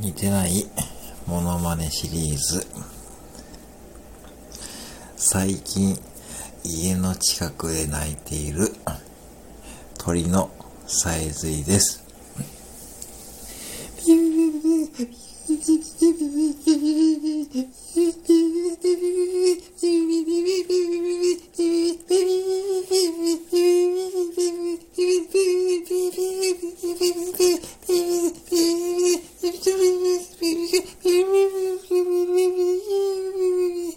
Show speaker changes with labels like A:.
A: 似てないモノマネシリーズ。最近、家の近くで鳴いている鳥のさえずいです。Bye.